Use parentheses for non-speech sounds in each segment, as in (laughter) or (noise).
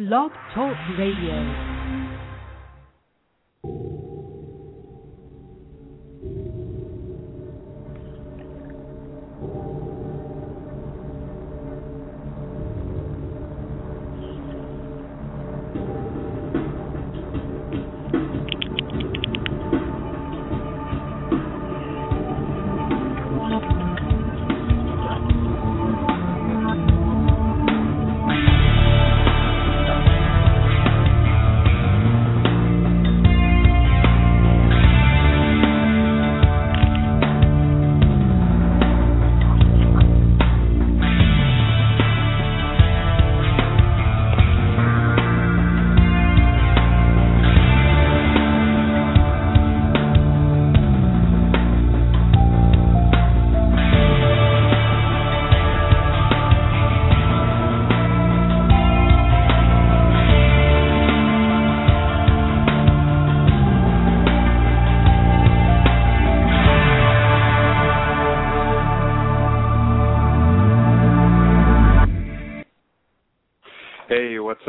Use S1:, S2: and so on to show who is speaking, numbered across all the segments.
S1: Blog Talk Radio.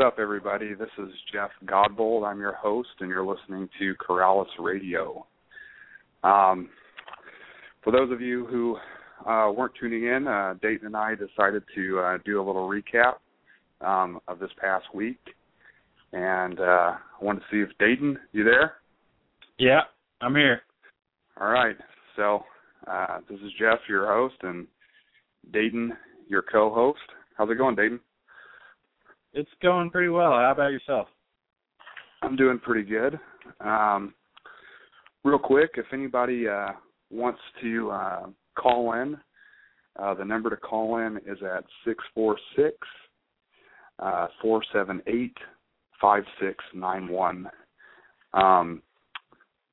S2: Up, everybody? This is Jeff Godbold. I'm your host, and you're listening to Corallus Radio. Um, for those of you who uh, weren't tuning in, uh, Dayton and I decided to uh, do a little recap um, of this past week, and uh, I wanted to see if Dayton, you there?
S3: Yeah, I'm here.
S2: All right. So uh, this is Jeff, your host, and Dayton, your co-host. How's it going, Dayton?
S3: It's going pretty well. How about yourself?
S2: I'm doing pretty good. Um, real quick, if anybody uh, wants to uh, call in, uh, the number to call in is at six four six uh, four seven eight five six nine one. Um,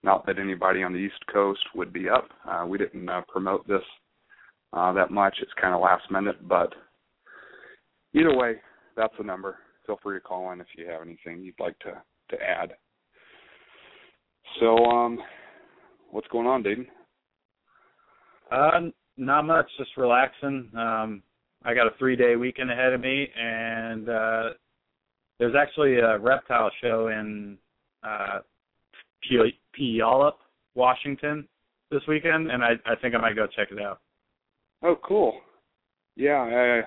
S2: not that anybody on the East Coast would be up. Uh, we didn't uh, promote this uh, that much. It's kind of last minute, but either way, that's the number. Feel free to call in if you have anything you'd like to to add. So, um, what's going on, Dayton?
S3: Uh, not much. Just relaxing. Um, I got a three day weekend ahead of me, and uh, there's actually a reptile show in uh, Puyallup, Washington, this weekend, and I I think I might go check it out.
S2: Oh, cool. Yeah,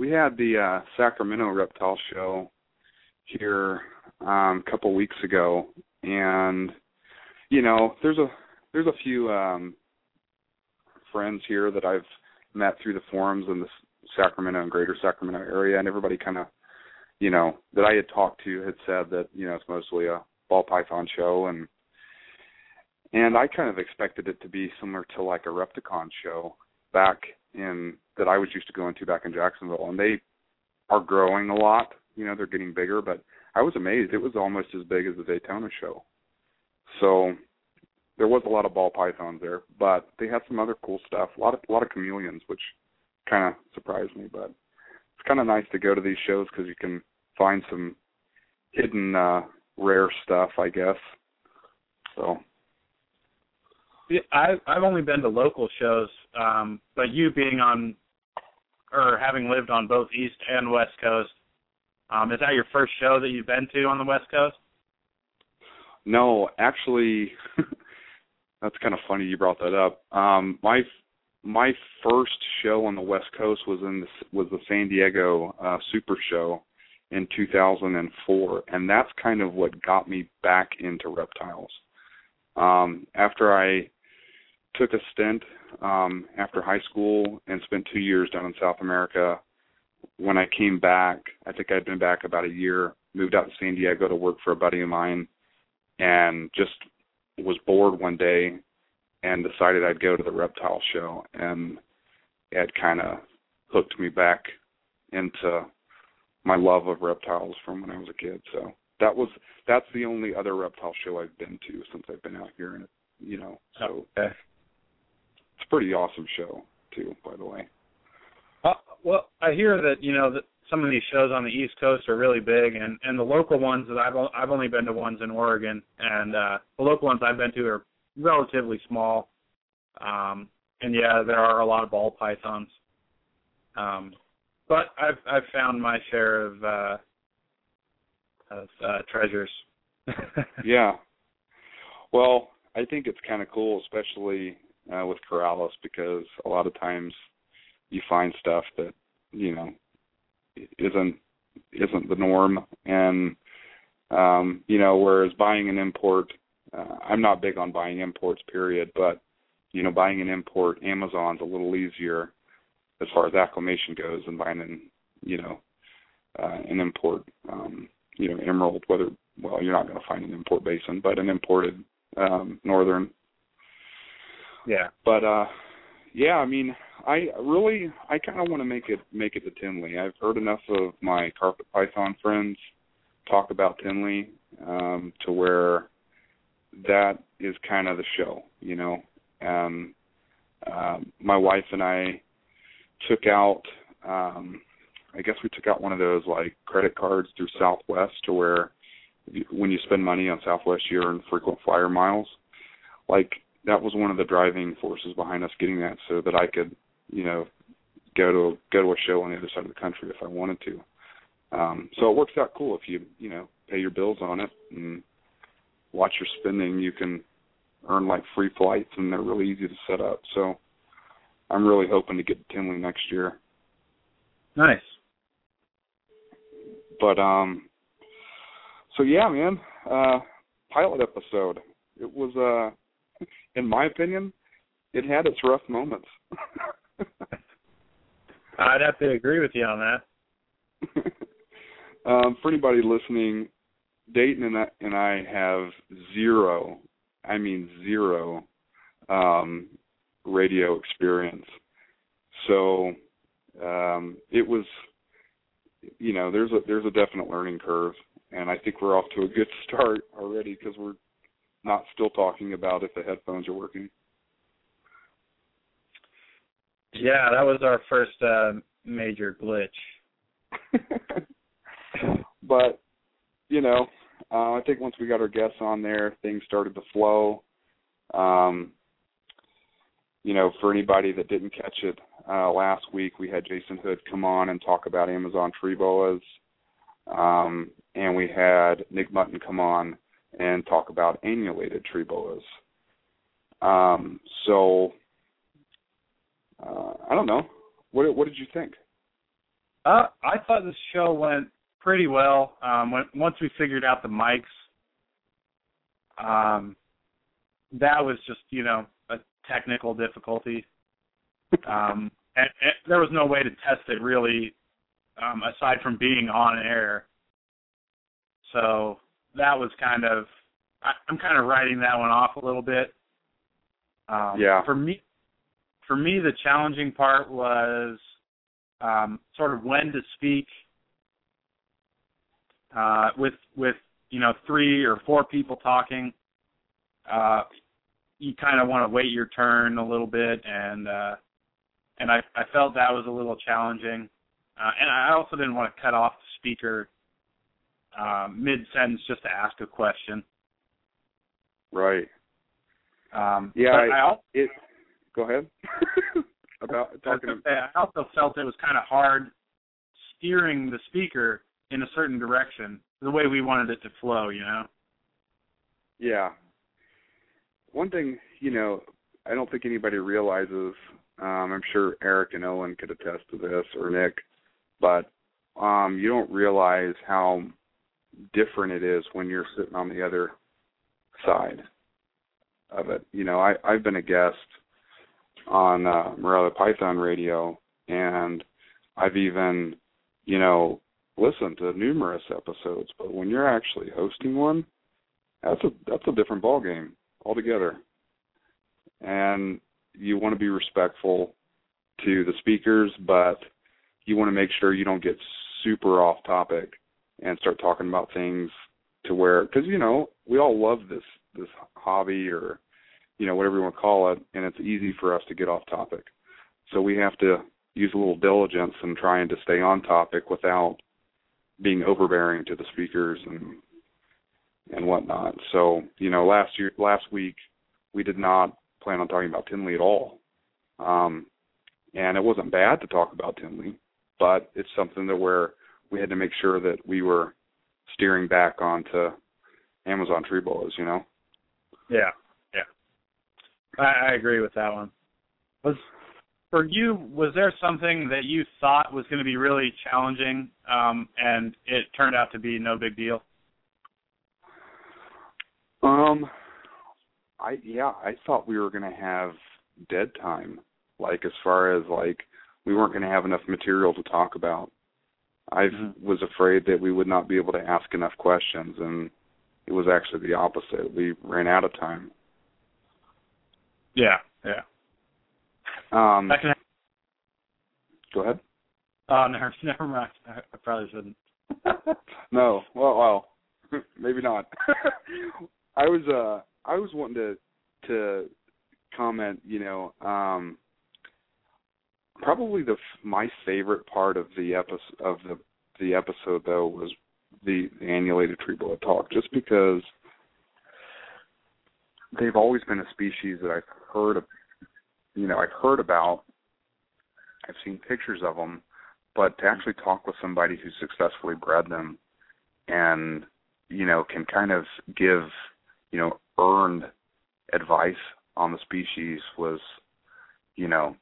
S2: we had the uh, Sacramento Reptile Show here um, a couple weeks ago, and you know, there's a there's a few um, friends here that I've met through the forums in the Sacramento and Greater Sacramento area, and everybody kind of, you know, that I had talked to had said that you know it's mostly a ball python show, and and I kind of expected it to be similar to like a Repticon show back in that I was used to going to back in Jacksonville, and they are growing a lot. You know, they're getting bigger, but I was amazed. It was almost as big as the Daytona show. So there was a lot of ball pythons there, but they had some other cool stuff. A lot of a lot of chameleons, which kind of surprised me. But it's kind of nice to go to these shows because you can find some hidden uh rare stuff, I guess. So
S3: I I've only been to local shows, um, but you being on or having lived on both East and West Coast, um, is that your first show that you've been to on the West Coast?
S2: No, actually, (laughs) that's kind of funny you brought that up. Um, my my first show on the West Coast was in the, was the San Diego uh, Super Show in 2004, and that's kind of what got me back into reptiles. Um, after I took a stint um, after high school and spent two years down in South America. When I came back, I think I'd been back about a year. Moved out to San Diego to work for a buddy of mine, and just was bored one day and decided I'd go to the reptile show, and it kind of hooked me back into my love of reptiles from when I was a kid. So that was that's the only other reptile show I've been to since I've been out here, and you know, so
S3: okay
S2: it's a pretty awesome show too, by the way.
S3: Uh, well, I hear that you know that some of these shows on the East Coast are really big, and and the local ones that I've I've only been to ones in Oregon, and uh, the local ones I've been to are relatively small. Um, and yeah, there are a lot of ball pythons. Um, but I've I've found my share of uh, of uh, treasures. (laughs)
S2: yeah. Well, I think it's kind of cool, especially uh, with Corallus, because a lot of times you find stuff that you know isn't isn't the norm, and um, you know, whereas buying an import, uh, I'm not big on buying imports, period, but you know, buying an import, Amazon's a little easier as far as acclimation goes than buying an, you know, uh, an import, um, you know, emerald. Whether well, you're not going to find an import basin, but an imported um, northern.
S3: Yeah.
S2: But uh, yeah, I mean, I really, I kind of want to make it make it to Tinley. I've heard enough of my carpet python friends talk about Tinley um, to where that is kind of the show, you know. Um, uh, my wife and I took out, um, I guess we took out one of those like credit cards through Southwest to where when you spend money on Southwest, you earn frequent flyer miles. Like that was one of the driving forces behind us getting that, so that I could, you know, go to go to a show on the other side of the country if I wanted to. Um, so it works out cool if you you know pay your bills on it and watch your spending. You can earn like free flights, and they're really easy to set up. So I'm really hoping to get to Tinley next year.
S3: Nice.
S2: But um, so yeah, man, uh, pilot episode. It was uh, in my opinion, it had its rough moments. (laughs)
S3: I'd have to agree with you on that. (laughs)
S2: um, for anybody listening, Dayton and I, and I have zero, I mean zero, um, radio experience. So um, it was, you know, there's a there's a definite learning curve, and I think we're off to a good (laughs) start already because we're not still talking about if the headphones are working.
S3: Yeah, that was our first uh, major glitch. (laughs)
S2: but you know, uh, I think once we got our guests on there, things started to flow. Um, you know, for anybody that didn't catch it uh, last week, we had Jason Hood come on and talk about Amazon tree boas, um, and we had Nick Mutton come on and talk about annulated tree boas. Um, so uh, I don't know. What what did you think?
S3: Uh, I thought the show went pretty well. Um, when, once we figured out the mics, um, that was just you know a technical difficulty. (laughs) Um, and, and there was no way to test it really, um, aside from being on air. So that was kind of I, I'm kind of writing that one off a little bit. Um,
S2: yeah.
S3: For me, for me, the challenging part was um, sort of when to speak uh, with with you know three or four people talking. Uh, you kind of want to wait your turn a little bit, and uh, and I, I felt that was a little challenging, uh, and I also didn't want to cut off the speaker uh, mid sentence just to ask a question.
S2: Right.
S3: Um,
S2: yeah.
S3: I,
S2: I,
S3: also,
S2: it. Go ahead. (laughs) About talking.
S3: I also felt it was kind of hard steering the speaker in a certain direction, the way we wanted it to flow. You know.
S2: Yeah. One thing, you know, I don't think anybody realizes. Um, I'm sure Eric and Owen could attest to this, or Nick, but um, you don't realize how different it is when you're sitting on the other side of it. You know, I, I've been a guest on uh, Morelia Python Radio, and I've even, you know, listened to numerous episodes. But when you're actually hosting one, that's a that's a different ball game altogether. And you want to be respectful to the speakers, but you want to make sure you don't get super off topic and start talking about things to where because you know we all love this this hobby or you know whatever you want to call it and it's easy for us to get off topic. So we have to use a little diligence in trying to stay on topic without being overbearing to the speakers and and whatnot. So you know last year last week we did not plan on talking about tinley at all. Um and it wasn't bad to talk about tinley but it's something that where we had to make sure that we were steering back onto Amazon tree boas, you know.
S3: Yeah, yeah. I, I agree with that one. Was for you, was there something that you thought was going to be really challenging, um, and it turned out to be no big deal?
S2: Um, I yeah, I thought we were going to have dead time, like as far as like we weren't going to have enough material to talk about. I mm-hmm. was afraid that we would not be able to ask enough questions, and it was actually the opposite. We ran out of time.
S3: Yeah, yeah.
S2: Um, go ahead.
S3: Oh, never, (laughs) never mind. I, I probably shouldn't. (laughs)
S2: no, well, well, (laughs) maybe not. I was, uh, I was wanting to to comment. You know, um, probably the my favorite part of the episode of the the episode though was the, the annulated tree boa talk, just because they've always been a species that I've heard of, you know, I've heard about. I've seen pictures of them, but to actually talk with somebody who successfully bred them and you know can kind of give you know earned advice on the species was you know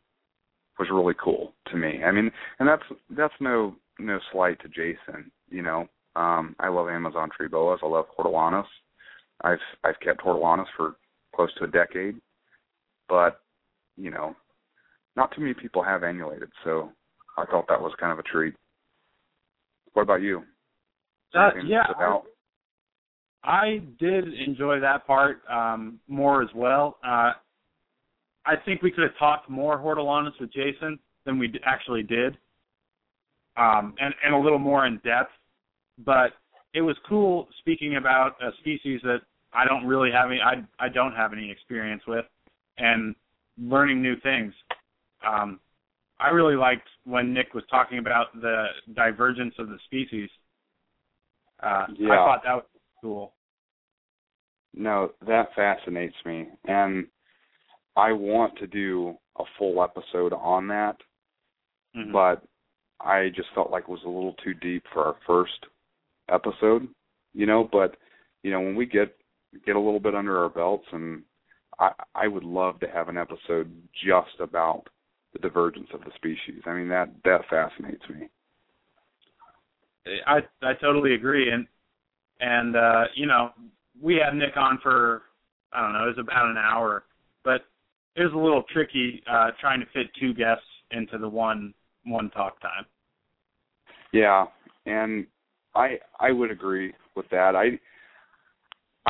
S2: was really cool to me. I mean, and that's that's no no slight to Jason. You know, um, I love Amazon tree boas. I love hortulanas. I've I've kept hortulanas for close to a decade, but you know, not too many people have annulated, so I thought that was kind of a treat. What about you?
S3: Uh, yeah, I, I did enjoy that part um, more as well. Uh, I think we could have talked more hortulanas with Jason than we actually did, um, and and a little more in depth. But it was cool speaking about a species that I don't really have any I I don't have any experience with, and learning new things. Um, I really liked when Nick was talking about the divergence of the species. Uh,
S2: yeah.
S3: I thought that was cool.
S2: No, that fascinates me, and I want to do a full episode on that,
S3: mm-hmm.
S2: but I just felt like it was a little too deep for our first episode, you know. But you know, when we get get a little bit under our belts, and I I would love to have an episode just about the divergence of the species. I mean that that fascinates me.
S3: I I totally agree, and and uh, you know we had Nick on for I don't know it was about an hour, but it was a little tricky uh, trying to fit two guests into the one one talk time.
S2: Yeah, and I I would agree with that. I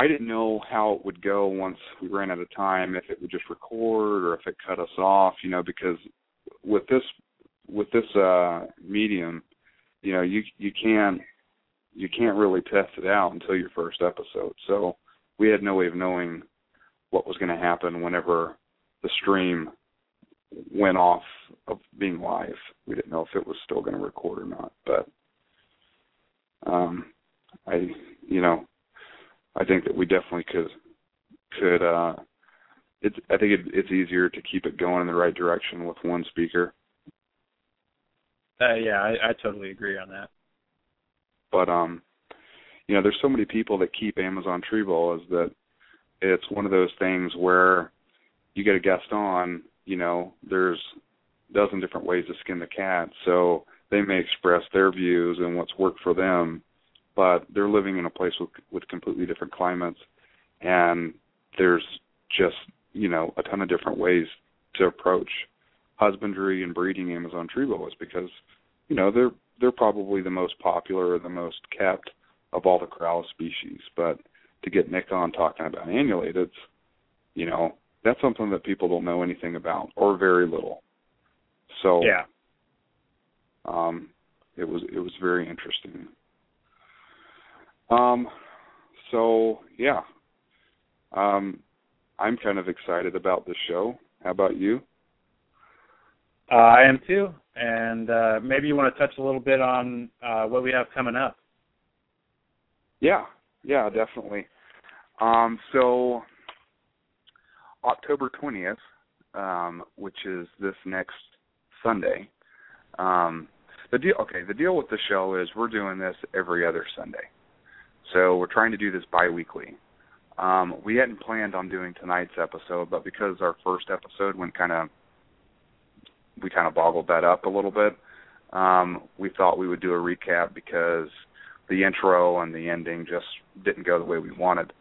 S2: I didn't know how it would go once we ran out of time, if it would just record or if it cut us off, you know, because with this with this uh medium, you know, you you can't you can't really test it out until your first episode. So we had no way of knowing what was going to happen whenever the stream went off of being live. We didn't know if it was still going to record or not, but um, I, you know, I think that we definitely could could. uh It's I think it, it's easier to keep it going in the right direction with one speaker.
S3: Uh, yeah, I, I totally agree on that.
S2: But um, you know, there's so many people that keep Amazon tree is that it's one of those things where you get a guest on, you know, there's a dozen different ways to skin the cat. So they may express their views and what's worked for them, but they're living in a place with with completely different climates, and there's just you know a ton of different ways to approach husbandry and breeding Amazon tree boas because you know they're they're probably the most popular or the most kept of all the Corallus species. But to get Nick on talking about annulateds, you know, that's something that people don't know anything about or very little. So
S3: yeah,
S2: um, it was it was very interesting. Um, so yeah, um, I'm kind of excited about this show. How about you?
S3: Uh, I am too, and uh, maybe you want to touch a little bit on uh, what we have coming up.
S2: Yeah, yeah, definitely. Um, so October 20th, um, which is this next Sunday. Um, the deal, okay, the deal with the show is we're doing this every other Sunday. So we're trying to do this biweekly. Um, we hadn't planned on doing tonight's episode, but because our first episode went kind of, we kind of boggled that up a little bit. Um, we thought we would do a recap because the intro and the ending just didn't go the way we wanted.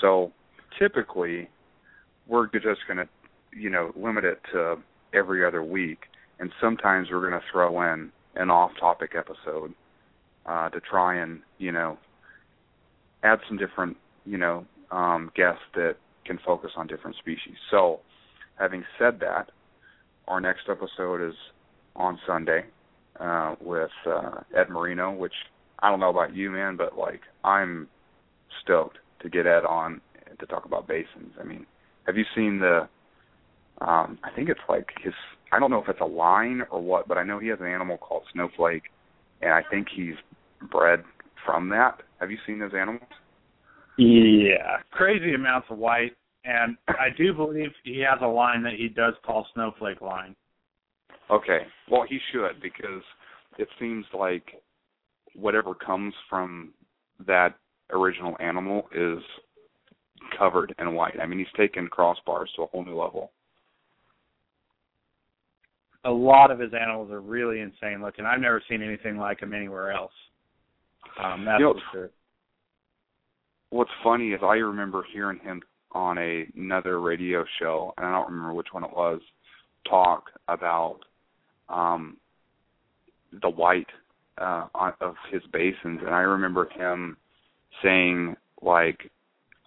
S2: So typically, we're just going to, you know, limit it to every other week, and sometimes we're going to throw in an off-topic episode uh, to try and, you know, add some different, you know, um, guests that can focus on different species. So, having said that, our next episode is on Sunday uh, with uh, Ed Marino, which I don't know about you, man, but like I'm stoked to get Ed on to talk about basins. I mean, have you seen the? Um, I think it's like his. I don't know if it's a line or what, but I know he has an animal called Snowflake, and I think he's bred from that. Have you seen those animals?
S3: Yeah, crazy amounts of white, and I do believe he has a line that he does call Snowflake line.
S2: Okay, well he should because it seems like whatever comes from that original animal is covered in white. I mean, he's taken crossbars to a whole new level.
S3: A lot of his animals are really insane looking. I've never seen anything like him anywhere else. Um, that's
S2: You know,
S3: for sure.
S2: What's funny is I remember hearing him on a, another radio show, and I don't remember which one it was, talk about um, the white uh, on, of his basins, and I remember him saying like,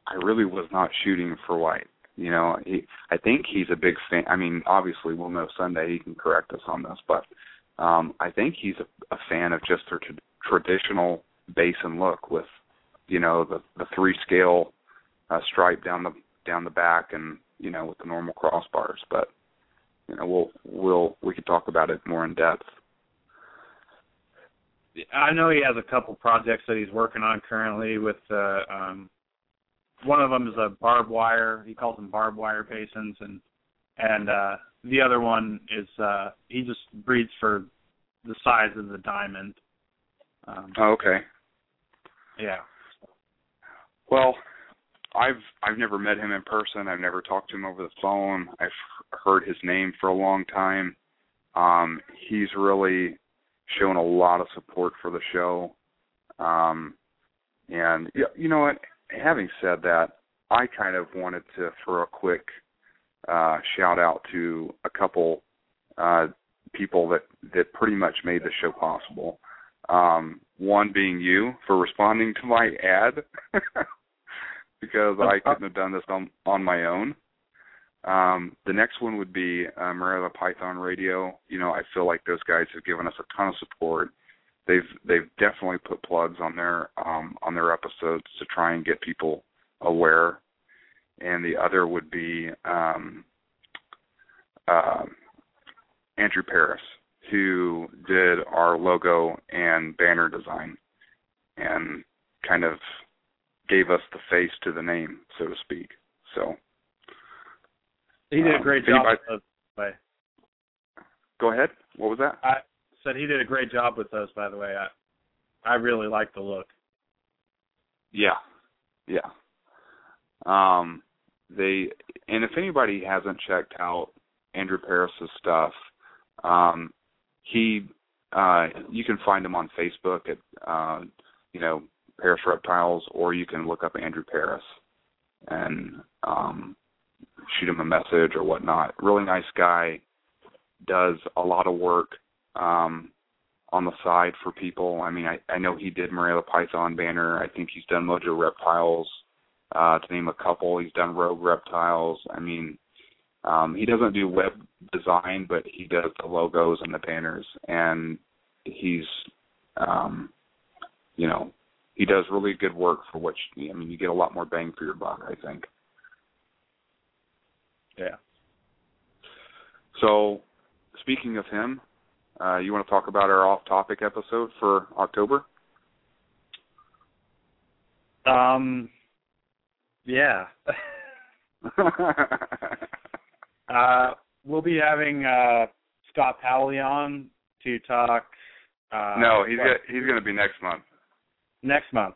S2: "I really was not shooting for white." You know, he, I think he's a big fan. I mean, obviously, we'll know Sunday. He can correct us on this, but um, I think he's a, a fan of just their tra- traditional basin look with, you know, the the three scale uh, stripe down the down the back, and you know, with the normal crossbars. But you know, we'll we'll we could talk about it more in depth.
S3: I know he has a couple projects that he's working on currently with uh um one of them is a barbed wire he calls them barbed wire basins and and uh the other one is uh he just breeds for the size of the diamond um
S2: Oh, okay.
S3: yeah
S2: Well, I've I've never met him in person. I've never talked to him over the phone. I've heard his name for a long time. Um, he's really shown a lot of support for the show. Um, and you know what? Having said that, I kind of wanted to throw a quick uh, shout out to a couple uh, people that that pretty much made the show possible. Um, one being you for responding to my ad. (laughs) because I couldn't have done this on on my own. Um, the next one would be uh, Morelia Python Radio. You know, I feel like those guys have given us a ton of support. They've they've definitely put plugs on their um, on their episodes to try and get people aware. And the other would be um, uh, Andrew Paris, who did our logo and banner design, and kind of gave us the face to the name, so to speak. So
S3: he did a
S2: Um,
S3: great
S2: if
S3: job
S2: anybody-
S3: by
S2: go ahead. What was that?
S3: I said he did a great job with those by the way. I I really like the look.
S2: Yeah, yeah. Um, they and if anybody hasn't checked out Andrew Paris's stuff, um, he uh, you can find him on Facebook at uh, you know Paris Reptiles, or you can look up Andrew Paris and um, shoot him a message or whatnot. Really nice guy, does a lot of work um, on the side for people. I mean, I, I know he did Morelia Python banner. I think he's done Mojo Reptiles, uh, to name a couple. He's done Rogue Reptiles. I mean, um, he doesn't do web design, but he does the logos and the banners, and he's, um, you know, he does really good work for you, I mean. You get a lot more bang for your buck, I think.
S3: yeah
S2: So, speaking of him, uh, you want to talk about our off-topic episode for October?
S3: um yeah (laughs) Uh, we'll be having uh, Scott Powley on to talk. Uh,
S2: no, he's got, he's going to be next month.
S3: next month.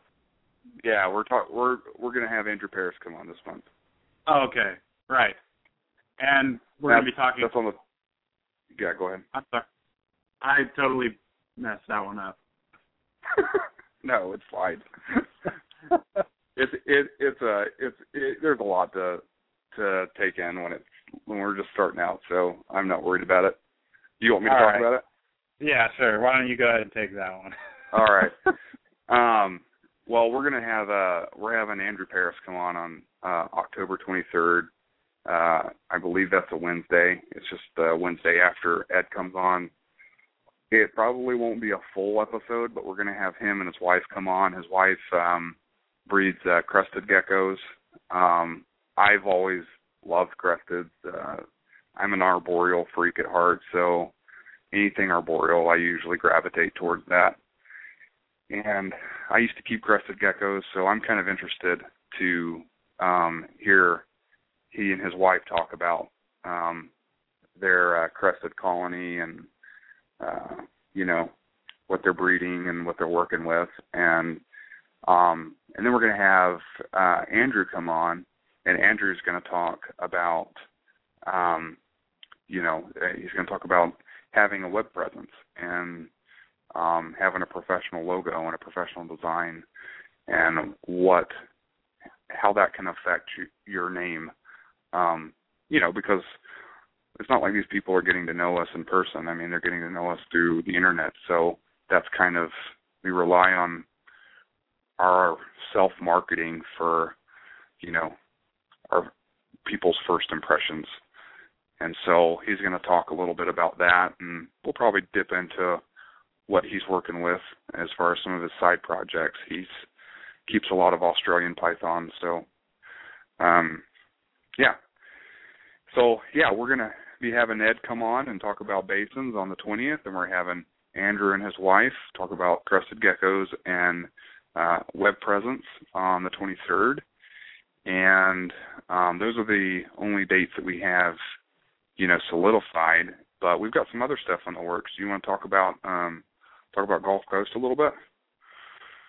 S2: Yeah, we're talk we're we're gonna have Andrew Paris come on this month.
S3: Oh, okay, right. And we're gonna be talking.
S2: That's on the. Yeah, go ahead.
S3: I'm sorry. I totally messed that one up. (laughs)
S2: no, it's fine. (laughs) it's it it's a it's it, there's a lot to to take in when it's when we're just starting out, so I'm not worried about it. Do you want me to
S3: All
S2: talk
S3: right.
S2: about it?
S3: Yeah, sure. Why don't you go ahead and take that one? (laughs)
S2: All right. Um, well, we're gonna have uh we're having Andrew Paris come on on uh, October 23rd. Uh, I believe that's a Wednesday. It's just uh, Wednesday after Ed comes on. It probably won't be a full episode, but we're gonna have him and his wife come on. His wife um, breeds uh, crested geckos. Um, I've always loved crested. Uh, I'm an arboreal freak at heart, so anything arboreal, I usually gravitate towards that and I used to keep crested geckos, so I'm kind of interested to um, hear he and his wife talk about um, their uh, crested colony and uh, you know what they're breeding and what they're working with, and um, and then we're going to have uh, Andrew come on, and Andrew's going to talk about um, you know he's going to talk about having a web presence and um, having a professional logo and a professional design, and what how that can affect you, your name. Um, you know, because it's not like these people are getting to know us in person. I mean, they're getting to know us through the internet. So that's kind of we rely on our self marketing for you know our people's first impressions. And so he's going to talk a little bit about that, and we'll probably dip into what he's working with as far as some of his side projects. He's keeps a lot of Australian pythons, so um yeah. So yeah, we're gonna be having Ed come on and talk about basins on the twentieth, and we're having Andrew and his wife talk about crested geckos and uh, web presence on the twenty third. And um, those are the only dates that we have, you know, solidified. But we've got some other stuff in the works. You want to talk about um, talk about Gulf Coast a little bit?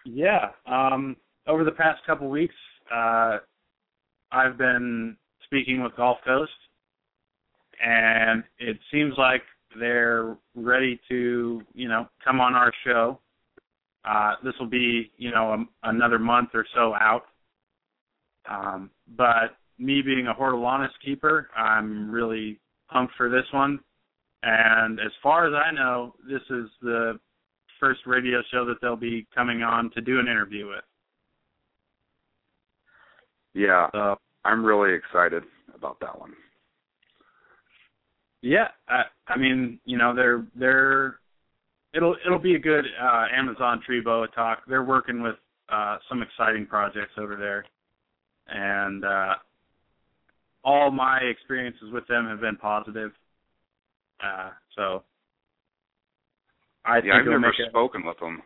S3: Yeah. Um, over the past couple weeks, uh, I've been speaking with Gulf Coast, and it seems like they're ready to, you know, come on our show. Uh, this will be, you know, a, another month or so out. Um, but me being a hortulanus keeper, I'm really pumped for this one. And as far as I know, this is the first radio show that they'll be coming on to do an interview with.
S2: Yeah,
S3: So
S2: I'm really excited about that one.
S3: Yeah, I, I mean, you know, they're they're it'll it'll be a good uh, Amazon tree boa talk. They're working with uh, some exciting projects over there, and uh, all my experiences with them have been positive. Uh, so I think
S2: yeah, I've never
S3: make a-
S2: spoken with them.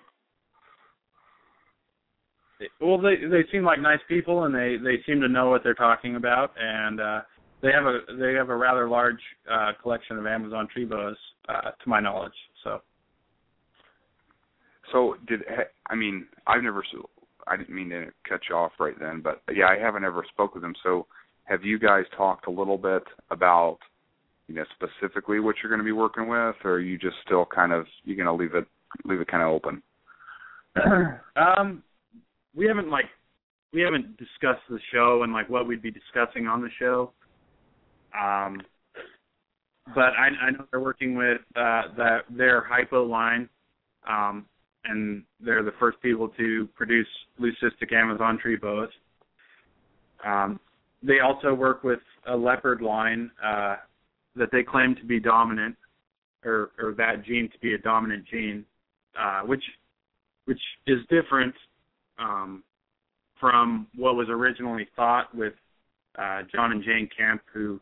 S3: well they they seem like nice people and they they seem to know what they're talking about and uh they have a they have a rather large uh collection of Amazon tree boas uh to my knowledge so
S2: So did I mean I've never I didn't mean to cut you off right then, but yeah, I haven't ever spoke with them. So have you guys talked a little bit about you know specifically what you're going to be working with, or are you just still kind of you're going to leave it leave it kind of open? (clears throat)
S3: um we haven't like we haven't discussed the show and like what we'd be discussing on the show um but I I know they're working with uh that their hypo line um and they're the first people to produce leucistic Amazon tree boas. Um, they also work with a leopard line uh, that they claim to be dominant, or, or that gene to be a dominant gene, uh, which which is different um, from what was originally thought with uh, John and Jane Kemp, who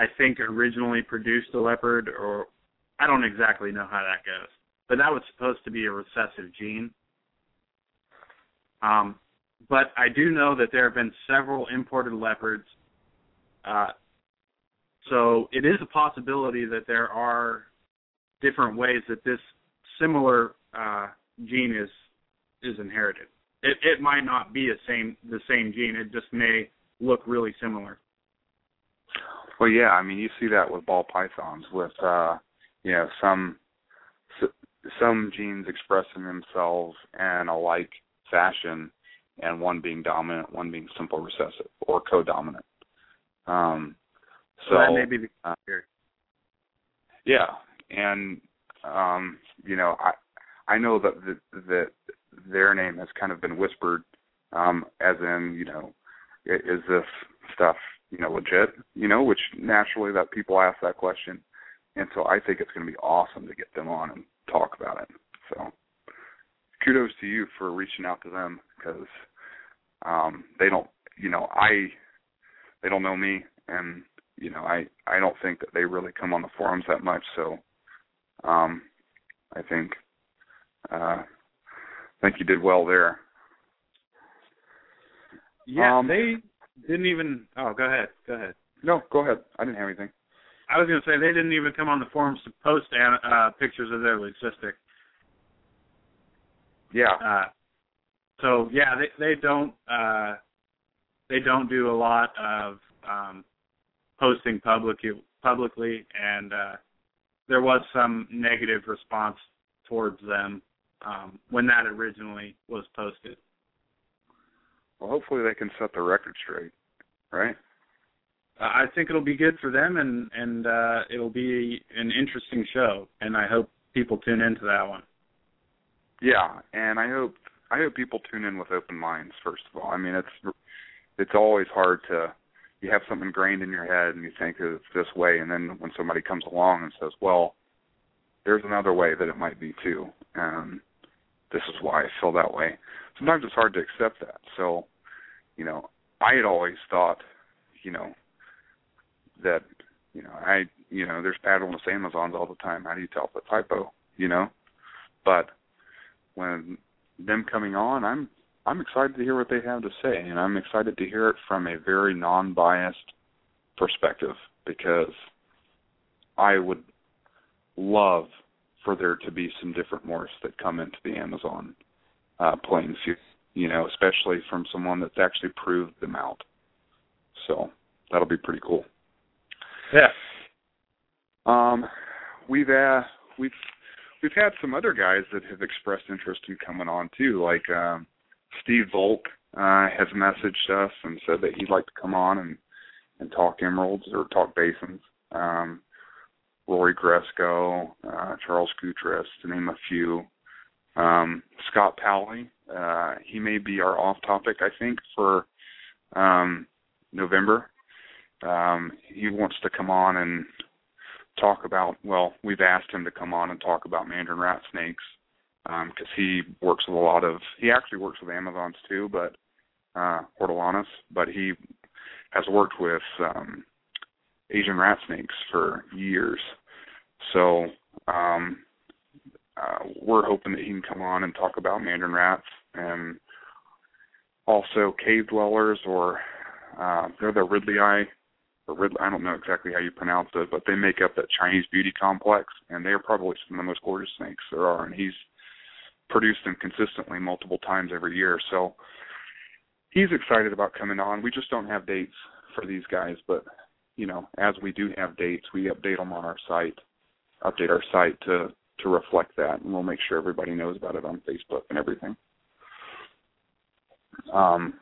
S3: I think originally produced a leopard, or I don't exactly know how that goes but that was supposed to be a recessive gene. Um, but I do know that there have been several imported leopards. Uh, so it is a possibility that there are different ways that this similar uh, gene is is inherited. it it might not be the same the same gene. It just may look really similar.
S2: Well, yeah, I mean, you see that with ball pythons, with uh, you know, some some genes expressing themselves in a like fashion, and one being dominant, one being simple recessive or co-dominant. Um, so,
S3: so that may be the
S2: uh, yeah, and um, you know, I I know that that, that their name has kind of been whispered, um, as in, you know, is this stuff you know legit? You know, which naturally that people ask that question, and so I think it's going to be awesome to get them on and talk about it. So, kudos to you for reaching out to them because um, they don't, you know, I they don't know me, and you know, I I don't think that they really come on the forums that much. So, um, I think uh, I think you did well there.
S3: Yeah,
S2: um,
S3: they didn't even. Oh, go ahead. Go ahead.
S2: No, go ahead. I didn't have anything.
S3: I was going to say they didn't even come on the forums to post uh, pictures of their leucistic.
S2: Yeah.
S3: Uh, so yeah, they they don't uh, they don't do a lot of um, posting public publicly, and uh, there was some negative response towards them um, when that originally was posted.
S2: Well, hopefully they can set the record straight, right?
S3: I think it'll be good for them, and and uh, it'll be an interesting show, and I hope people tune into that one.
S2: Yeah, and I hope I hope people tune in with open minds. First of all, I mean it's it's always hard to you have something ingrained in your head and you think it's this way, and then when somebody comes along and says, "Well, there's another way that it might be too," and this is why I feel that way. Sometimes it's hard to accept that. So, you know, I had always thought, you know, that you know I you know there's paddleless Amazons all the time. How do you tell if it's a hypo? You know, but when them coming on, I'm I'm excited to hear what they have to say, and I'm excited to hear it from a very non-biased perspective because I would love for there to be some different morphs that come into the Amazon uh, playing field, you know, especially from someone that's actually proved them out. So that'll be pretty cool.
S3: Yeah.
S2: Um, we've uh, we've we've had some other guys that have expressed interest in coming on too, like um, Steve Volk uh, has messaged us and said that he'd like to come on and and talk emeralds or talk basins. Um, Rory Gresco, uh, Charles Gutierrez, to name a few. Um, Scott Pally, uh, he may be our off topic, I think, for um, November. Um, he wants to come on and talk about. Well, we've asked him to come on and talk about mandarin rat snakes because um, he works with a lot of. He actually works with Amazons too, but uh, hortulanas. But he has worked with um, Asian rat snakes for years. So um, uh, we're hoping that he can come on and talk about mandarin rats and also cave dwellers or uh, they're the ridleyi I don't know exactly how you pronounce it, but they make up that Chinese beauty complex, and they are probably some of the most gorgeous snakes there are. And he's produced them consistently multiple times every year, so he's excited about coming on. We just don't have dates for these guys, but you know, as we do have dates, we update them on our site, update our site to to reflect that, and we'll make sure everybody knows about it on Facebook and everything. Um,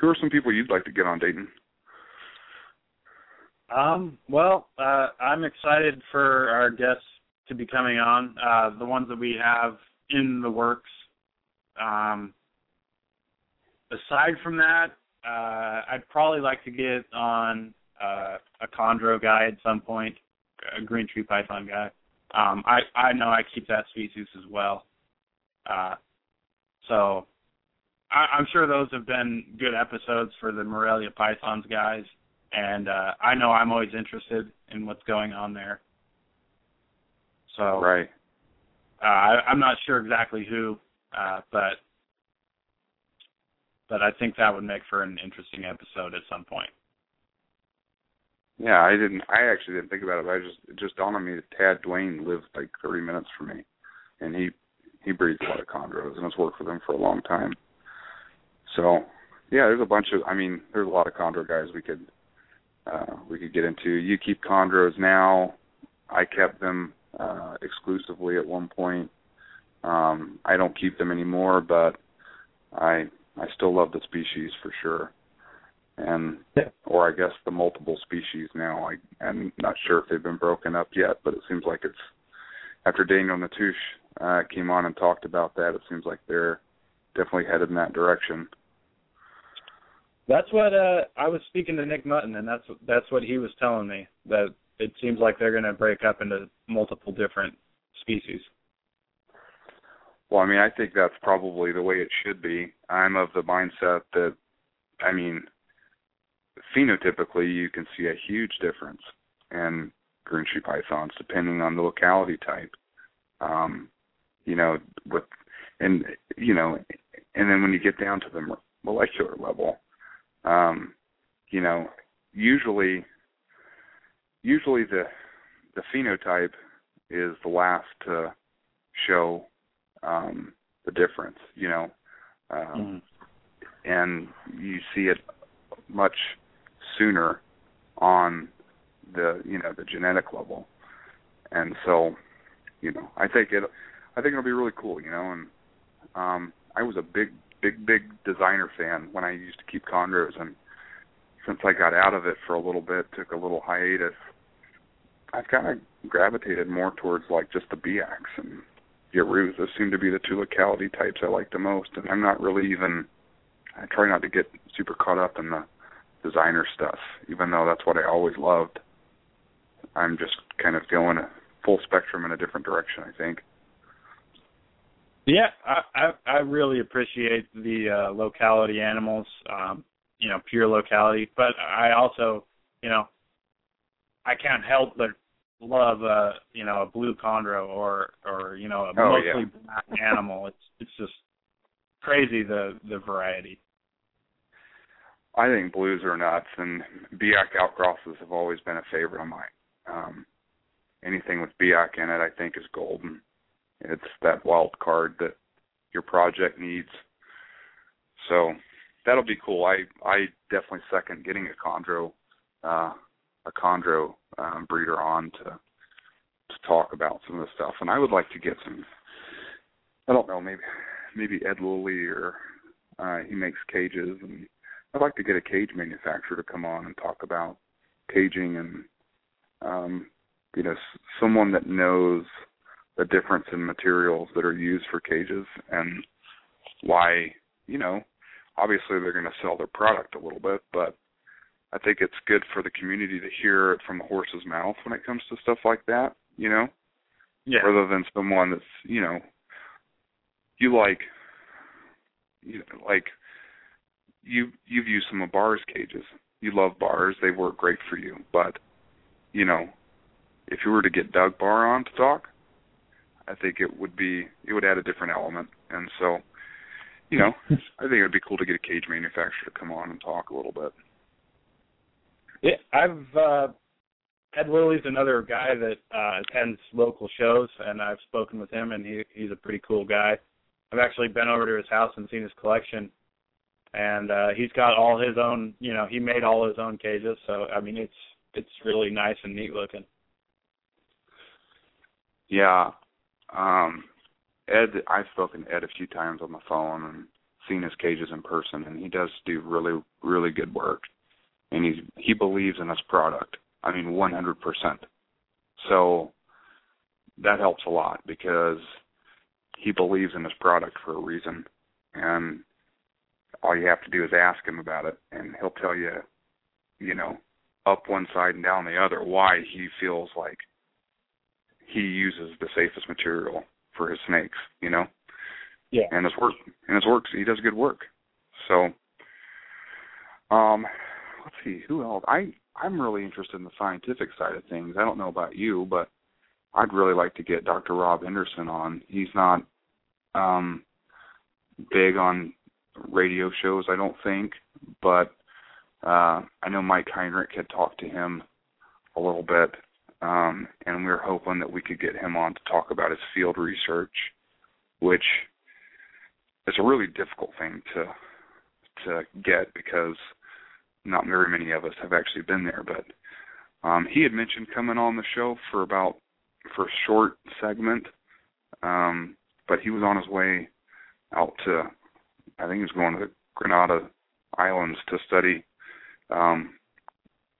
S2: who are some people you'd like to get on, Dayton?
S3: Um, well, uh, I'm excited for our guests to be coming on. Uh, the ones that we have in the works. Um, aside from that, uh, I'd probably like to get on uh, a chondro guy at some point, a green tree python guy. Um, I I know I keep that species as well. Uh, so I, I'm sure those have been good episodes for the Morelia pythons guys and uh, I know I'm always interested in what's going on there. So
S2: right,
S3: uh, I, I'm not sure exactly who, uh, but but I think that would make for an interesting episode at some point.
S2: Yeah, I didn't. I actually didn't think about it. But I just it just dawned on me that Tad Dwayne lives like 30 minutes from me, and he he breeds a lot of chondros and has worked with them for a long time. So yeah, there's a bunch of. I mean, there's a lot of chondro guys we could uh, we could get into. You keep chondros now. I kept them uh, exclusively at one point. Um, I don't keep them anymore, but I I still love the species for sure. And
S3: yeah.
S2: or I guess the multiple species now. I I'm not sure if they've been broken up yet, but it seems like it's after Daniel Natusch uh, came on and talked about that. It seems like they're definitely headed in that direction.
S3: That's what uh I was speaking to Nick Mutton, and that's that's what he was telling me that it seems like they're going to break up into multiple different species.
S2: Well, I mean, I think that's probably the way it should be. I'm of the mindset that, I mean, phenotypically you can see a huge difference in green tree pythons depending on the locality type. Um, you know, with and you know, and then when you get down to the molecular level, um, you know, usually usually the the phenotype is the last to show um, the difference, you know, um, mm-hmm. and you see it much sooner on the you know the genetic level, and so you know I think it I think it'll be really cool, you know, and um, I was a big big big designer fan when I used to keep chondros, and since I got out of it for a little bit, took a little hiatus, I've kind of gravitated more towards like just the Biaks and Yarus. Those seem to be the two locality types I like the most, and I'm not really even. I try not to get super caught up in the designer stuff, even though that's what I always loved. I'm just kind of going a full spectrum in a different direction. I think.
S3: Yeah, I I, I really appreciate the uh, locality animals, um, you know, pure locality. But I also, you know, I can't help but love a you know a blue chondro or or you know a
S2: oh,
S3: mostly
S2: yeah.
S3: black animal. It's it's just crazy the the variety.
S2: I think blues are nuts, and Biak outcrosses have always been a favorite of mine. Um, anything with Biak in it, I think, is golden. It's that wild card that your project needs. So that'll be cool. I I definitely second getting a chondro uh, a chondro um, breeder on to to talk about some of the stuff. And I would like to get some. I don't know, maybe maybe Ed Lilly or uh, he makes cages, and I'd like to get a cage manufacturer to come on and talk about caging and um, you know someone that knows the difference in materials that are used for cages and why you know obviously they're going to sell their product a little bit, but I think it's good for the community to hear it from the horse's mouth when it comes to stuff like that, you know?
S3: Yeah.
S2: Rather than someone that's, you know, you like you know, like you you've used some of Barr's cages. You love bars, they work great for you. But, you know, if you were to get Doug Barr on to talk, I think it would be it would add a different element. And so, you know, (laughs) I think it would be cool to get a cage manufacturer to come on and talk a little bit.
S3: Yeah, I've uh Ed Lilly's another guy that uh attends local shows and I've spoken with him and he he's a pretty cool guy. I've actually been over to his house and seen his collection and uh he's got all his own you know, he made all his own cages, so I mean it's it's really nice and neat looking.
S2: Yeah. Um Ed I've spoken to Ed a few times on the phone and seen his cages in person and he does do really, really good work and he's he believes in his product. I mean, 100%. So that helps a lot because he believes in his product for a reason, and all you have to do is ask him about it, and he'll tell you, you know, up one side and down the other why he feels like he uses the safest material for his snakes. You know.
S3: Yeah.
S2: And his work and his work he does good work. So um let's see who else. I I'm really interested in the scientific side of things. I don't know about you, but I'd really like to get Dr. Rob Henderson on. He's not um big on radio shows, I don't think, but uh I know Mike Heinrich had talked to him a little bit, um, and we were hoping that we could get him on to talk about his field research, which is a really difficult thing to to get because not very many of us have actually been there. But um, he had mentioned coming on the show for about for a short segment, um, but he was on his way out to I think he was going to the Grenada Islands to study um,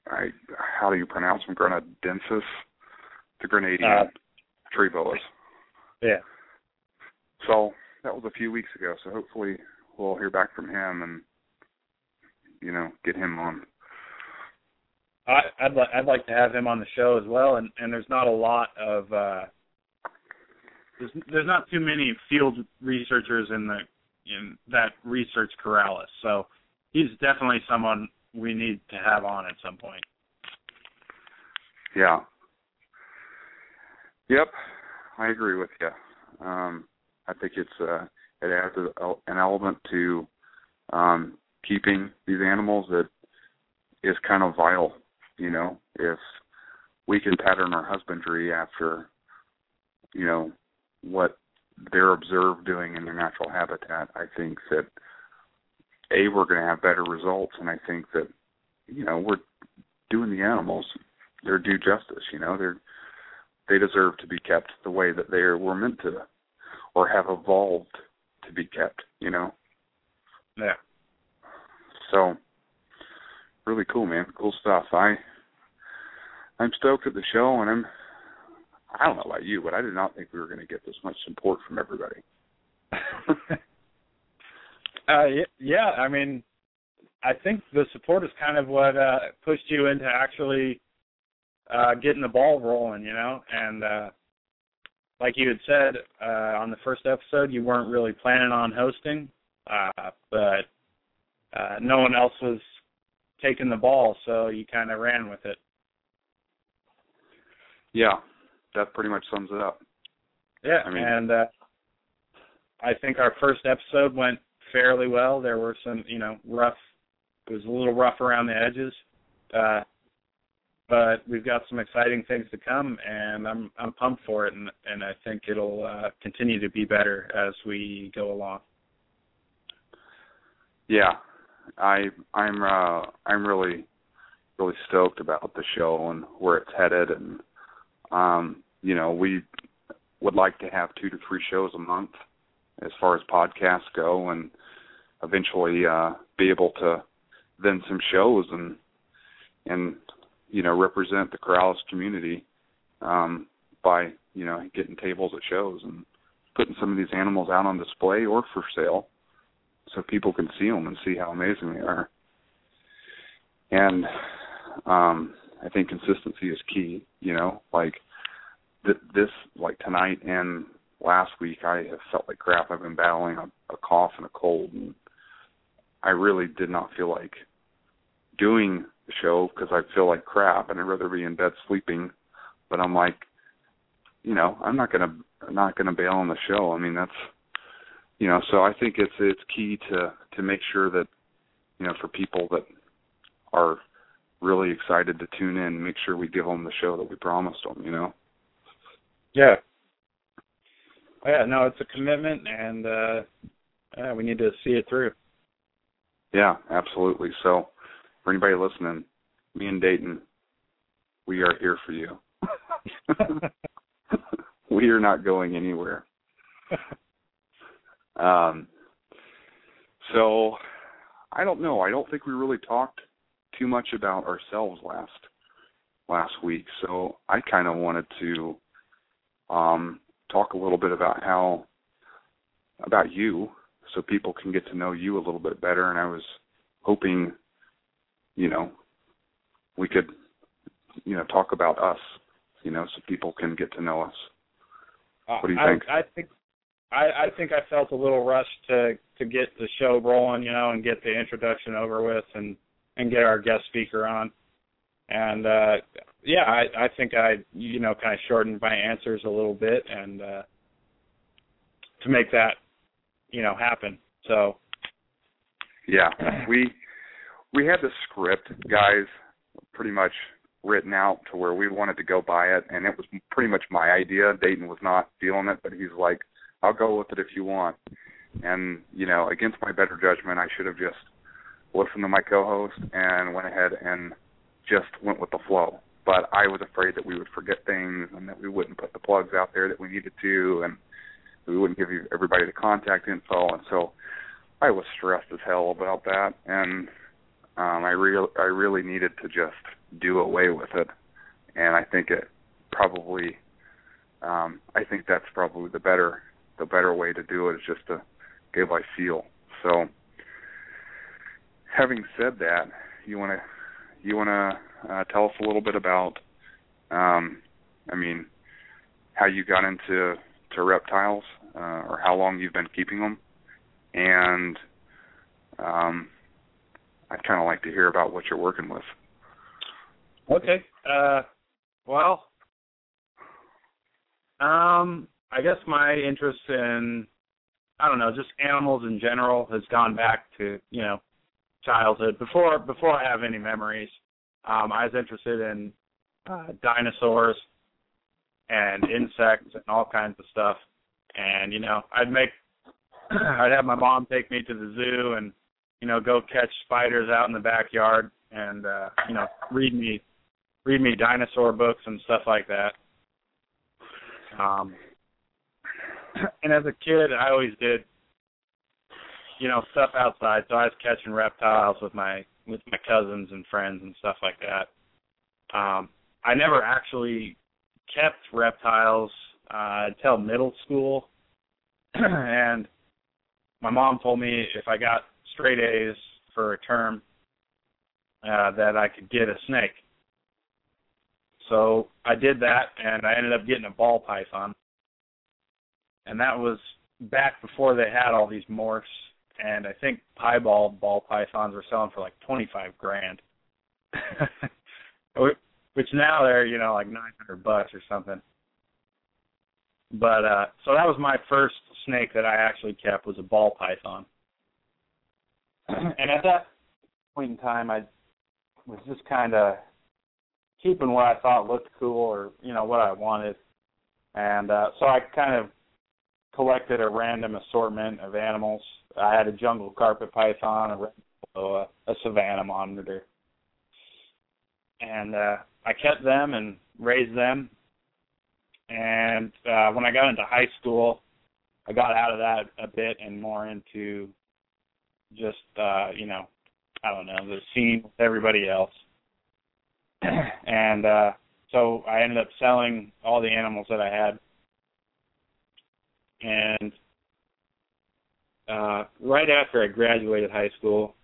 S2: I how do you pronounce them? Grenadensis, the Grenadian uh, tree boas.
S3: Yeah.
S2: So that was a few weeks ago. So hopefully we'll hear back from him and you know get him on.
S3: I, I'd li- I'd like to have him on the show as well. And and there's not a lot of uh, there's there's not too many field researchers in the in that research Corallus. So he's definitely someone we need to have on at some point.
S2: Yeah. Yep, I agree with you. Um, I think it's uh, it adds an element to um, keeping these animals that is kind of vital. You know, if we can pattern our husbandry after, you know, what they're observed doing in their natural habitat, I think that a we're going to have better results, and I think that you know we're doing the animals their due justice. You know, they're they deserve to be kept the way that they were meant to, or have evolved to be kept. You know.
S3: Yeah.
S2: So, really cool, man. Cool stuff. I I'm stoked at the show, and I'm I don't know about you, but I did not think we were going to get this much support from everybody. (laughs)
S3: uh, yeah, I mean, I think the support is kind of what uh, pushed you into actually uh, getting the ball rolling, you know. And uh, like you had said uh, on the first episode, you weren't really planning on hosting, uh, but uh, no one else was taking the ball, so you kind of ran with it.
S2: Yeah, that pretty much sums it up.
S3: Yeah, I mean, and uh, I think our first episode went fairly well. There were some, you know, rough. It was a little rough around the edges, uh, but we've got some exciting things to come, and I'm I'm pumped for it, and and I think it'll uh, continue to be better as we go along.
S2: Yeah, I I'm uh, I'm really really stoked about the show and where it's headed, and um, you know we would like to have two to three shows a month as far as podcasts go, and eventually uh, be able to then some shows and and you know represent the Corallus community um, by you know getting tables at shows and putting some of these animals out on display or for sale so people can see them and see how amazing they are. And um I think consistency is key, you know, like th- this like tonight and last week I have felt like crap. I've been battling a, a cough and a cold and I really did not feel like doing the show because I feel like crap and I'd rather be in bed sleeping. But I'm like, you know, I'm not gonna I'm not gonna bail on the show. I mean, that's you know, so I think it's it's key to to make sure that you know for people that are really excited to tune in, make sure we give them the show that we promised them. You know.
S3: Yeah. Yeah. No, it's a commitment, and uh yeah, we need to see it through.
S2: Yeah, absolutely. So, for anybody listening, me and Dayton, we are here for you. (laughs) we are not going anywhere. (laughs) Um, so I don't know. I don't think we really talked too much about ourselves last last week. So I kind of wanted to um, talk a little bit about how about you, so people can get to know you a little bit better. And I was hoping, you know, we could, you know, talk about us, you know, so people can get to know us. What do you
S3: I,
S2: think?
S3: I think I, I think I felt a little rushed to to get the show rolling, you know, and get the introduction over with and and get our guest speaker on. And uh yeah, I I think I you know kind of shortened my answers a little bit and uh to make that you know happen. So
S2: yeah, we we had the script, guys, pretty much written out to where we wanted to go by it, and it was pretty much my idea. Dayton was not feeling it, but he's like, I'll go with it if you want. And you know, against my better judgment, I should have just listened to my co-host and went ahead and just went with the flow. But I was afraid that we would forget things and that we wouldn't put the plugs out there that we needed to, and we wouldn't give everybody the contact info. And so I was stressed as hell about that, and um, I real I really needed to just do away with it. And I think it probably, um, I think that's probably the better the better way to do it is just to go by feel. So having said that, you want to you want to uh, tell us a little bit about, um, I mean, how you got into to reptiles, uh, or how long you've been keeping them, and um, I'd kind of like to hear about what you're working with.
S3: Okay. Uh, well, um, I guess my interest in I don't know, just animals in general has gone back to you know childhood before before I have any memories. Um, I was interested in uh, dinosaurs and insects and all kinds of stuff. And you know, I'd make (clears throat) I'd have my mom take me to the zoo and you know go catch spiders out in the backyard and uh, you know read me read me dinosaur books and stuff like that. Um, (clears throat) and as a kid, I always did you know stuff outside. So I was catching reptiles with my with my cousins and friends and stuff like that. Um, I never actually kept reptiles uh, until middle school, (clears throat) and my mom told me if I got straight A's for a term uh, that I could get a snake. So I did that, and I ended up getting a ball python, and that was back before they had all these morphs and I think piebald ball pythons were selling for like twenty five grand, (laughs) which now they're you know like nine hundred bucks or something. But uh so that was my first snake that I actually kept was a ball python, (clears throat) and at that point in time, I was just kind of keeping what I thought looked cool or you know what I wanted, and uh so I kind of collected a random assortment of animals I had a jungle carpet python, a, a, a monitor, and uh, I kept them and raised them. And uh, when I got into high school, I got out of that a bit and more into just uh, you know, I don't know, the scene with everybody else. (clears throat) and uh so I ended up selling all the animals that I had. And uh, right after I graduated high school,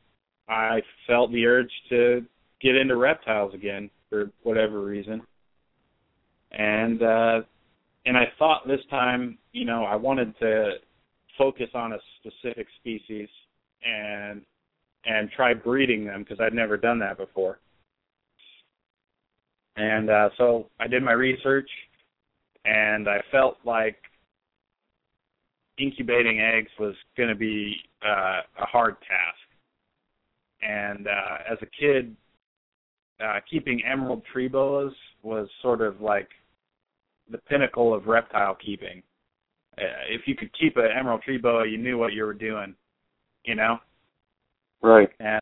S3: I felt the urge to get into reptiles again for whatever reason. And uh and I thought this time, you know, I wanted to focus on a specific species and and try breeding them because I'd never done that before. And uh so I did my research and I felt like incubating eggs was going to be uh, a hard task. And uh, as a kid, uh, keeping emerald tree boas was sort of like the pinnacle of reptile keeping. Uh, if you could keep an emerald tree boa, you knew what you were doing, you know.
S2: Right.
S3: And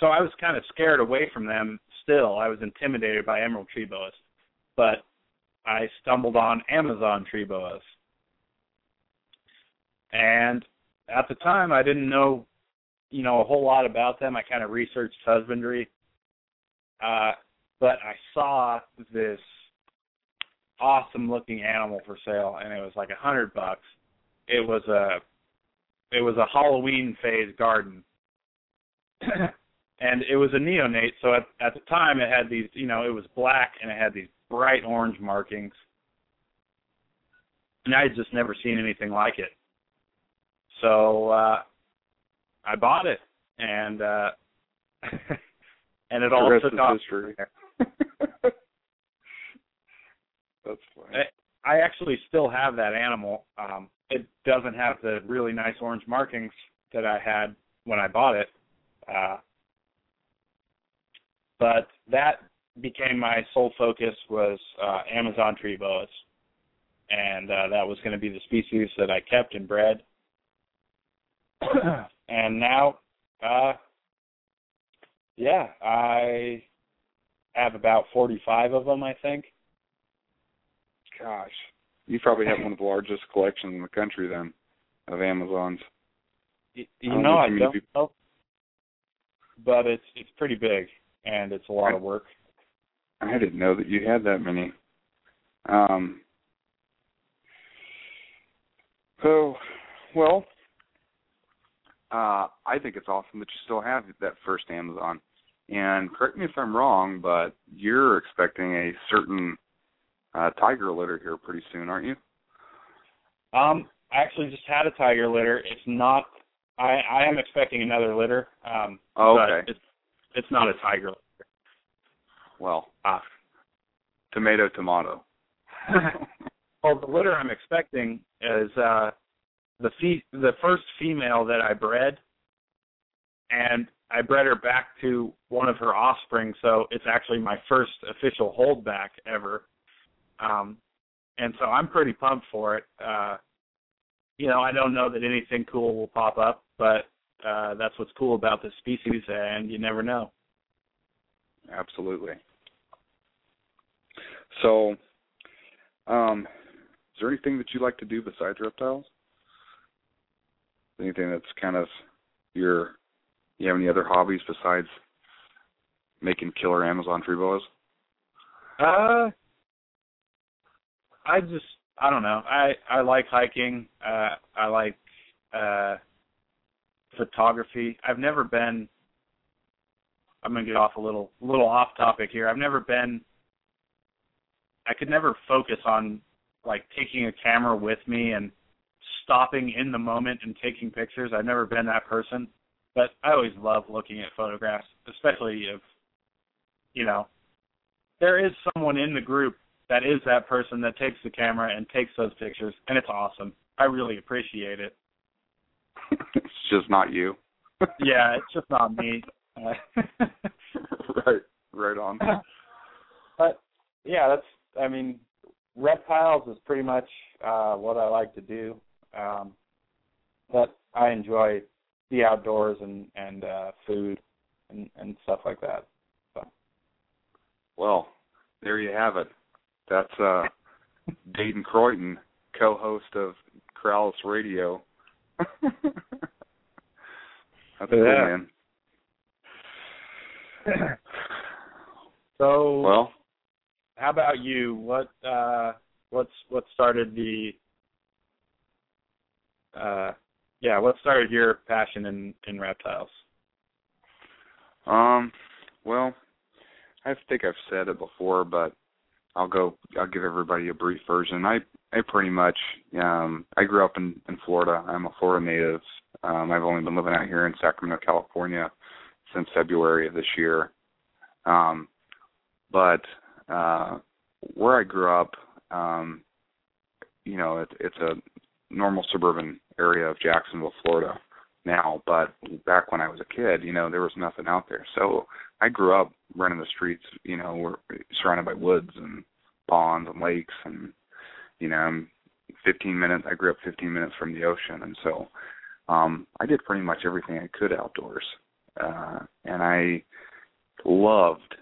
S3: so I was kind of scared away from them. Still, I was intimidated by emerald tree boas, but I stumbled on Amazon tree boas, and at the time, I didn't know, you know, a whole lot about them. I kind of researched husbandry, uh, but I saw this awesome looking animal for sale, and it was like a hundred bucks. It was a it was a Halloween phase garden. (clears throat) and it was a neonate, so at at the time it had these, you know, it was black and it had these bright orange markings. And I had just never seen anything like it. So uh I bought it and uh (laughs) and it all took off.
S2: History. (laughs) That's funny.
S3: I, I actually still have that animal. Um it doesn't have the really nice orange markings that I had when I bought it. Uh but that became my sole focus was uh Amazon tree boas. And uh that was going to be the species that I kept and bred (coughs) and now uh yeah, I have about 45 of them, I think.
S2: Gosh, you probably have one of the largest collections in the country then of Amazons.
S3: You, you
S2: I
S3: know, I don't
S2: people-
S3: know, but it's it's pretty big and it's a lot of work.
S2: I didn't know that you had that many. Um, so, well, uh, I think it's awesome that you still have that first Amazon. And correct me if I'm wrong, but you're expecting a certain uh, tiger litter here pretty soon, aren't you?
S3: Um, I actually just had a tiger litter. It's not. I I am expecting another litter. Um,
S2: Oh,
S3: but
S2: okay.
S3: It's it's not a tiger litter.
S2: Well,
S3: Ah.
S2: tomato, tomato. (laughs)
S3: well, the litter I'm expecting is uh the fe- the first female that I bred, and I bred her back to one of her offspring. So it's actually my first official holdback ever. Um, and so I'm pretty pumped for it. Uh, you know, I don't know that anything cool will pop up, but uh, that's what's cool about this species, and you never know.
S2: Absolutely. So, um, is there anything that you like to do besides reptiles? Anything that's kind of your you have any other hobbies besides making killer Amazon tree boas?
S3: Uh, I just I don't know. I I like hiking. Uh, I like uh, photography. I've never been. I'm gonna get off a little little off topic here. I've never been. I could never focus on like taking a camera with me and stopping in the moment and taking pictures. I've never been that person, but I always love looking at photographs, especially if you know there is someone in the group that is that person that takes the camera and takes those pictures, and it's awesome. I really appreciate it.
S2: it's just not you. (laughs) (laughs)
S3: Yeah, it's just not me. Uh,
S2: right, right on. (laughs)
S3: but yeah, that's. I mean, reptiles is pretty much uh, what I like to do. Um, but I enjoy the outdoors and and uh, food and and stuff like that.
S2: Well, there you have it. That's uh (laughs) Dayton Croydon, co-host of Corallus Radio. (laughs) That's cool, man. (clears throat)
S3: So
S2: Well,
S3: how about you? What uh what's what started the uh yeah, what started your passion in in reptiles?
S2: um, well, I think I've said it before, but I'll go. I'll give everybody a brief version. I I pretty much um I grew up in in Florida. I'm a Florida native. Um, I've only been living out here in Sacramento, California, since February of this year. Um, but uh, where I grew up, um, you know, it, it's a normal suburban area of Jacksonville, Florida now. But back when I was a kid, you know, there was nothing out there. So I grew up running the streets. You know, we're surrounded by woods and ponds and lakes, and you know, I'm 15 minutes. I grew up 15 minutes from the ocean, and so um I did pretty much everything I could outdoors. Uh and I loved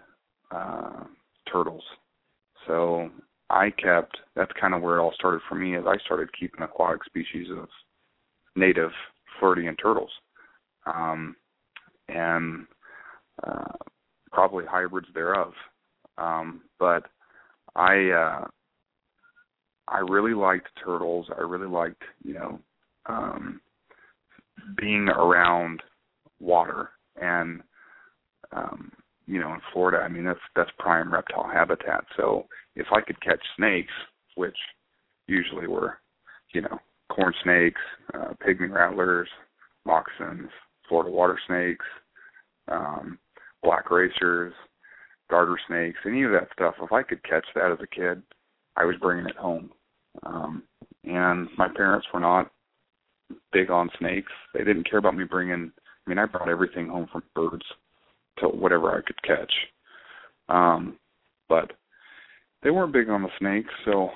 S2: uh turtles. So I kept that's kind of where it all started for me is I started keeping aquatic species of native Floridian turtles. Um and uh probably hybrids thereof. Um but I uh I really liked turtles. I really liked, you know, um being around water and um you know in Florida I mean that's that's prime reptile habitat so if I could catch snakes which usually were you know corn snakes uh pygmy rattlers moccasins Florida water snakes um black racers garter snakes any of that stuff if I could catch that as a kid I was bringing it home um and my parents were not big on snakes. They didn't care about me bringing. I mean, I brought everything home from birds to whatever I could catch. Um, but they weren't big on the snakes, so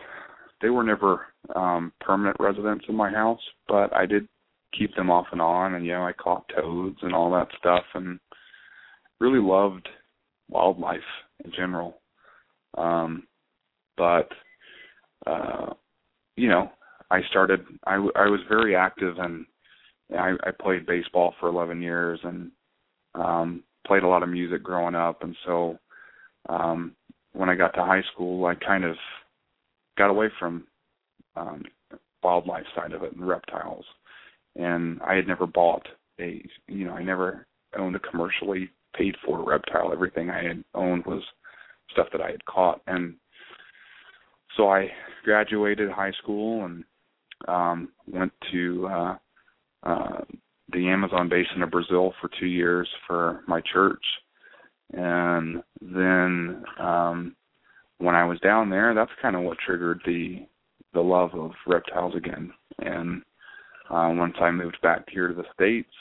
S2: they were never um permanent residents in my house. But I did keep them off and on, and you know, I caught toads and all that stuff, and really loved wildlife in general. Um, but uh, you know, I started. I, I was very active, and I, I played baseball for 11 years, and um, played a lot of music growing up. And so, um, when I got to high school, I kind of got away from um, wildlife side of it and reptiles. And I had never bought a, you know, I never owned a commercially paid for reptile. Everything I had owned was stuff that I had caught. And so I graduated high school and um went to uh uh the Amazon basin of Brazil for 2 years for my church. And then um when I was down there, that's kind of what triggered the the love of reptiles again. And uh once I moved back here to the states,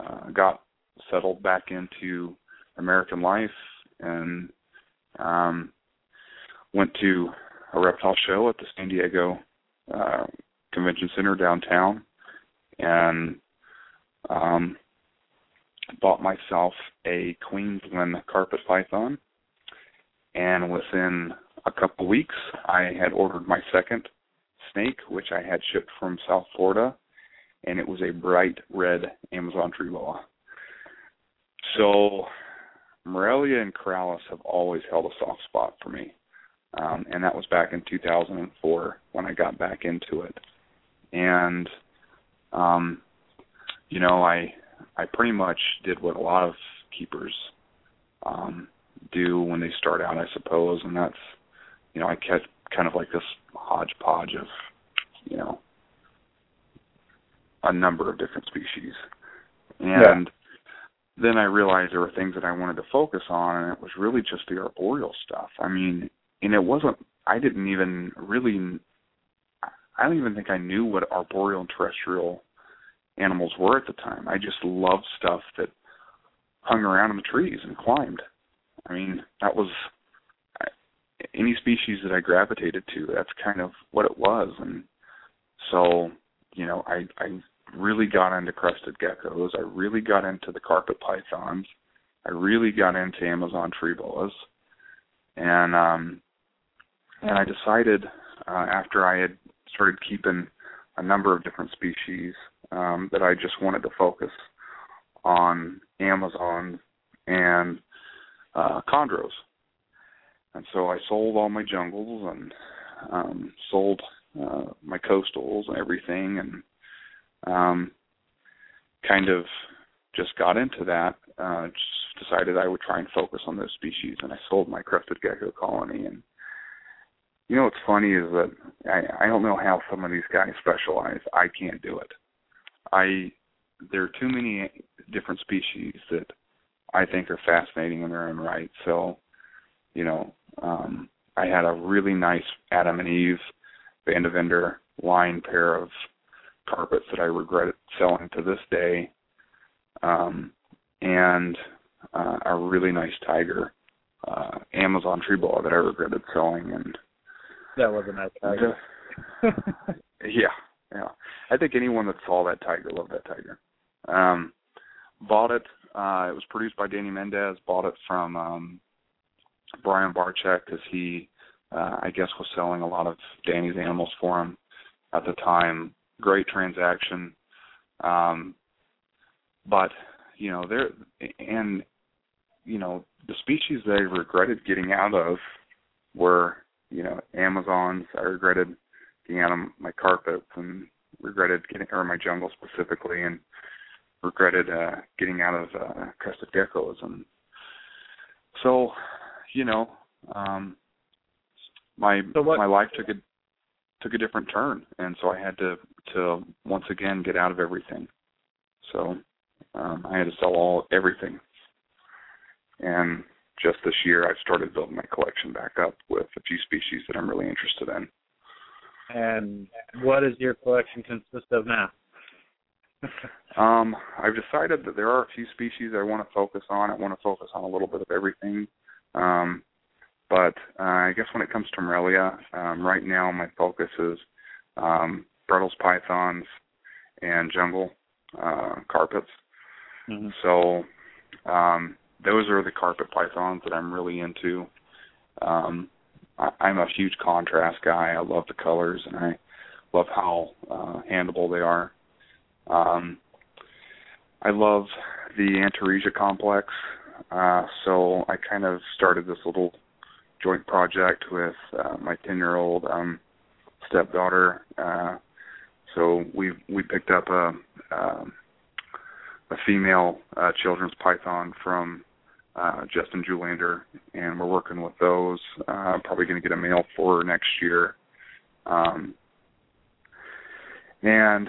S2: uh got settled back into American life and um went to a reptile show at the San Diego uh, Convention Center downtown, and um, bought myself a Queensland carpet python. And within a couple weeks, I had ordered my second snake, which I had shipped from South Florida, and it was a bright red Amazon tree boa. So Morelia and Corallus have always held a soft spot for me um, and that was back in 2004 when I got back into it. And um, you know, I I pretty much did what a lot of keepers um, do when they start out, I suppose, and that's you know I kept kind of like this hodgepodge of you know a number of different species, and yeah then I realized there were things that I wanted to focus on, and it was really just the arboreal stuff. I mean, and it wasn't I didn't even really I don't even think I knew what arboreal and terrestrial animals were at the time. I just loved stuff that hung around in the trees and climbed. I mean, that was any species that I gravitated to. That's kind of what it was, and so you know, I I really got into crested geckos. I really got into the carpet pythons. I really got into Amazon tree boas, and um, and I decided uh, after I had started keeping a number of different species um, that I just wanted to focus on Amazon and uh, chondros. And so I sold all my jungles and um, sold uh, my coastals and everything, and um, kind of just got into that. Uh, just decided I would try and focus on those species, and I sold my crested gecko colony and you know what's funny is that I I don't know how some of these guys specialize. I can't do it. I there are too many different species that I think are fascinating in their own right. So, you know, um I had a really nice Adam and Eve Vandevender line pair of carpets that I regret selling to this day. Um and uh, a really nice tiger uh Amazon tree boa that I regretted selling and
S3: that was a nice tiger. (laughs)
S2: yeah, yeah. I think anyone that saw that tiger loved that tiger. Um, bought it. Uh, it was produced by Danny Mendez. Bought it from um, Brian Barczyk because he, uh, I guess, was selling a lot of Danny's animals for him at the time. Great transaction. Um, but you know, there and you know the species they regretted getting out of were you know, Amazons. I regretted getting out of my carpets and regretted getting, or my jungle specifically, and regretted uh, getting out of uh, crested geckos. And so, you know, um, my
S3: so what,
S2: my life took a took a different turn, and so I had to to once again get out of everything. So um, I had to sell all everything, and just this year I've started building my collection back up with a few species that I'm really interested in.
S3: And what does your collection consist of now? (laughs)
S2: um, I've decided that there are a few species I want to focus on. I want to focus on a little bit of everything. Um, but uh, I guess when it comes to Morelia, um, right now my focus is um, pythons and jungle uh, carpets.
S3: Mm-hmm.
S2: So um, those are the carpet pythons that I'm really into. Um, I, I'm a huge contrast guy. I love the colors and I love how uh, handleable they are. Um, I love the Antaresia complex, uh, so I kind of started this little joint project with uh, my ten-year-old um, stepdaughter. Uh, so we we picked up a um, a female uh, children's python from uh, Justin Julander, and we're working with those. Uh, probably going to get a male for next year. Um, and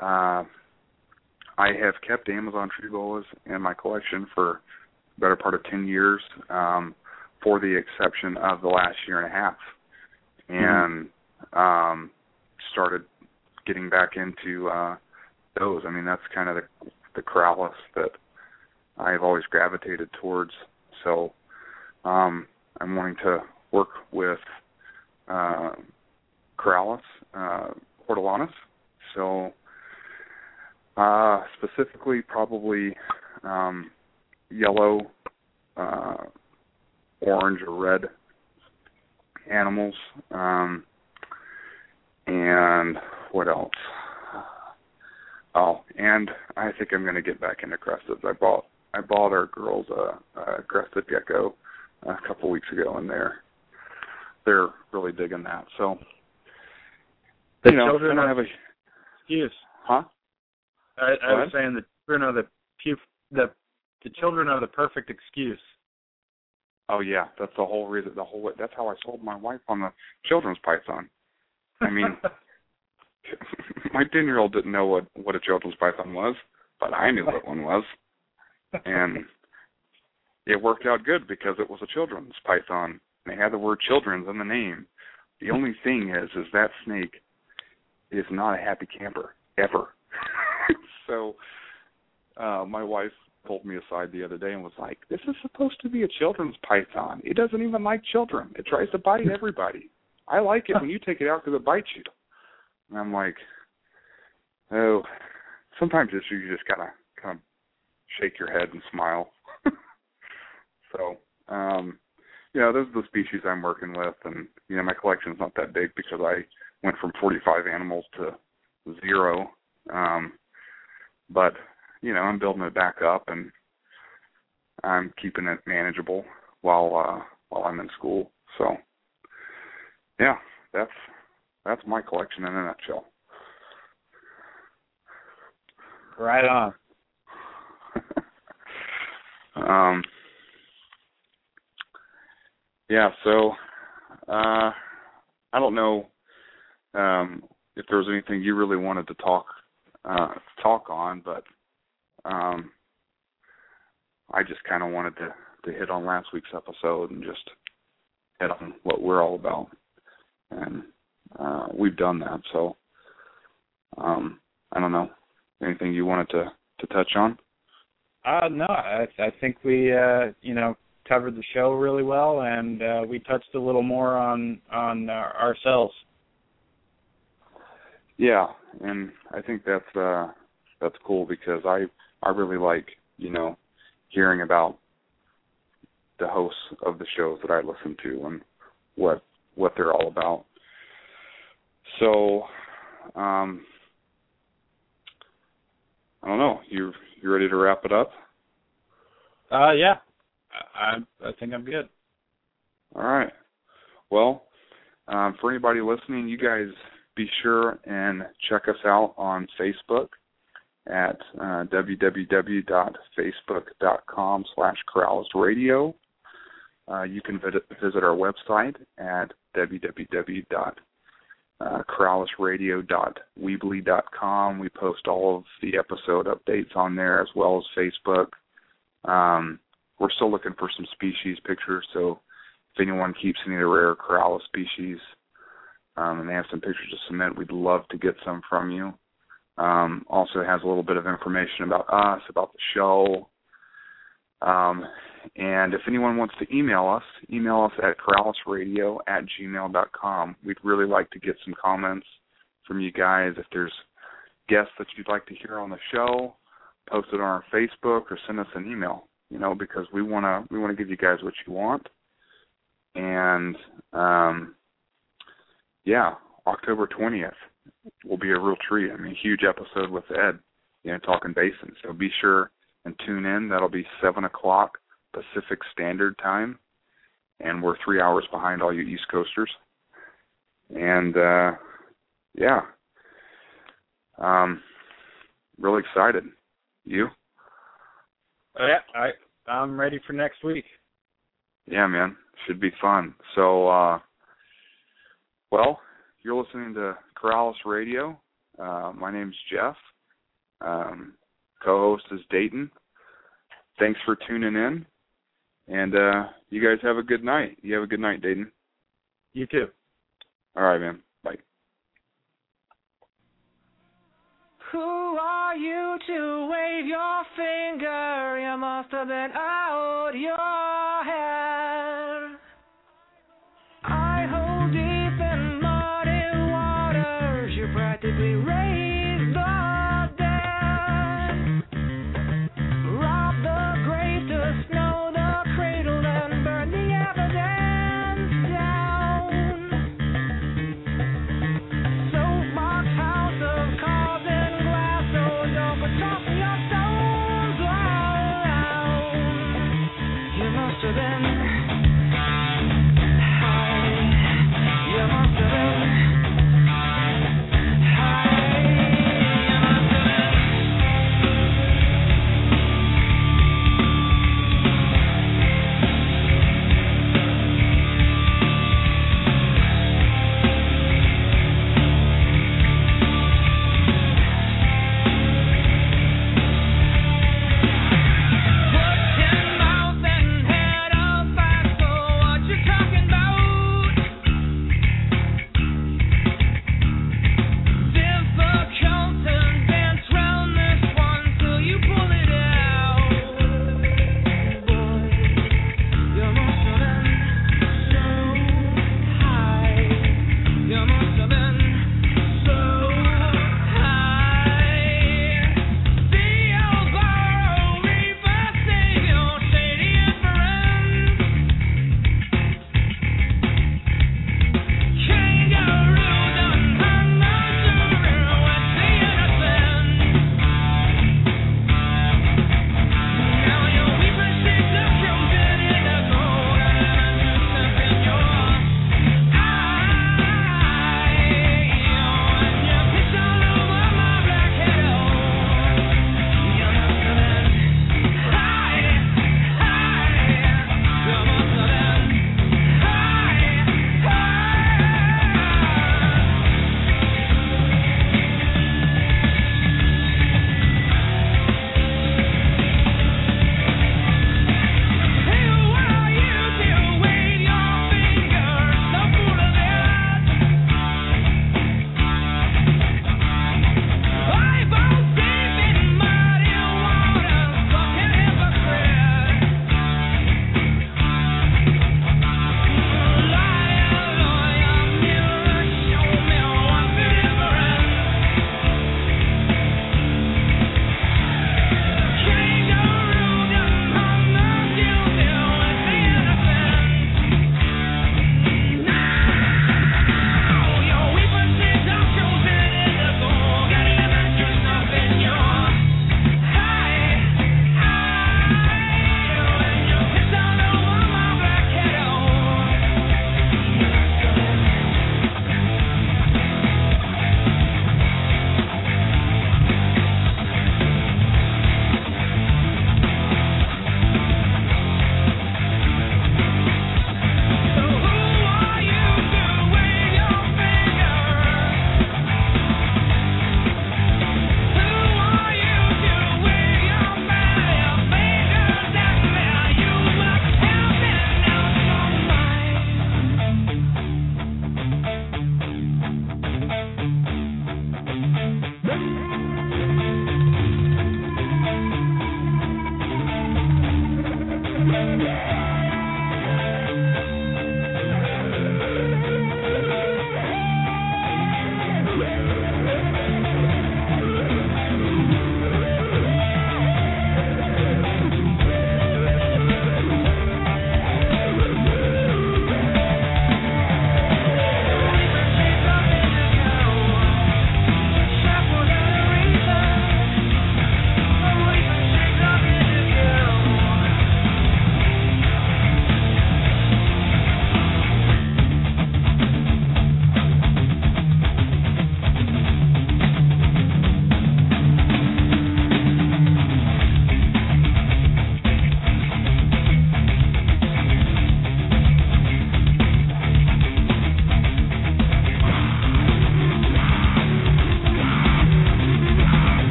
S2: uh, I have kept Amazon tree boas in my collection for better part of 10 years, um, for the exception of the last year and a half. And um, started getting back into uh, those. I mean, that's kind of the, the Corallus that I've always gravitated towards. So um, I'm wanting to work with uh, Corallus, uh. So uh, specifically, probably um, yellow, uh, orange, or red animals. Um, and what else? Oh, and I think I'm going to get back into cresteds. I bought I bought our girls a, a crested gecko a couple weeks ago, and they're they're really digging that. So,
S3: The
S2: you know,
S3: children
S2: I don't
S3: are
S2: have a
S3: excuse.
S2: huh?
S3: I, I was saying the children are the pu- the the children are the perfect excuse.
S2: Oh yeah, that's the whole reason. The whole that's how I sold my wife on the children's python. I mean, (laughs) my ten year old didn't know what what a children's python was, but I knew what one was, and it worked out good because it was a children's python. They had the word "children's" in the name. The only thing is, is that snake is not a happy camper ever. (laughs) so, uh, my wife pulled me aside the other day and was like, "This is supposed to be a children's python. It doesn't even like children. It tries to bite everybody. I like it when you take it out because it bites you." And I'm like, "Oh, sometimes it's you just gotta kind of shake your head and smile." (laughs) so, um, you know, those are the species I'm working with, and you know, my collection's not that big because I went from 45 animals to zero. Um, but you know, I'm building it back up and I'm keeping it manageable while uh while I'm in school. So yeah, that's that's my collection in a nutshell.
S3: Right on. (laughs)
S2: um yeah, so uh I don't know um if there was anything you really wanted to talk uh talk on, but um I just kind of wanted to to hit on last week's episode and just hit on what we're all about. And uh we've done that, so um I don't know. Anything you wanted to to touch on?
S3: Uh no, I I think we uh you know covered the show really well and uh we touched a little more on on uh, ourselves.
S2: Yeah, and I think that's uh that's cool because I I really like, you know, hearing about the hosts of the shows that I listen to and what what they're all about. So, um I don't know. You you ready to wrap it up?
S3: Uh yeah. I I think I'm good.
S2: All right. Well, um, for anybody listening, you guys be sure and check us out on Facebook at uh, www.facebook.com slash Corallus Radio. Uh, you can visit, visit our website at www.corallusradio.weebly.com. We post all of the episode updates on there as well as Facebook. Um, we're still looking for some species pictures, so if anyone keeps any of the rare Corallus species um, and they have some pictures to submit, we'd love to get some from you. Um, also has a little bit of information about us, about the show. Um, and if anyone wants to email us, email us at corallusradio at gmail.com. We'd really like to get some comments from you guys. If there's guests that you'd like to hear on the show, post it on our Facebook or send us an email. You know, because we wanna we wanna give you guys what you want. And um, yeah, October twentieth will be a real treat. I mean, huge episode with Ed, you know, talking basins. So be sure and tune in. That'll be seven o'clock Pacific Standard Time, and we're three hours behind all you East Coasters. And uh, yeah, um, really excited. You?
S3: Oh, yeah, I I'm ready for next week.
S2: Yeah, man, should be fun. So, uh, well, you're listening to Corallus Radio. Uh, my name's Jeff. Um, co-host is Dayton. Thanks for tuning in, and uh, you guys have a good night. You have a good night, Dayton.
S3: You too.
S2: All right, man. Bye.
S4: Who are you to wave your finger? You must have been out your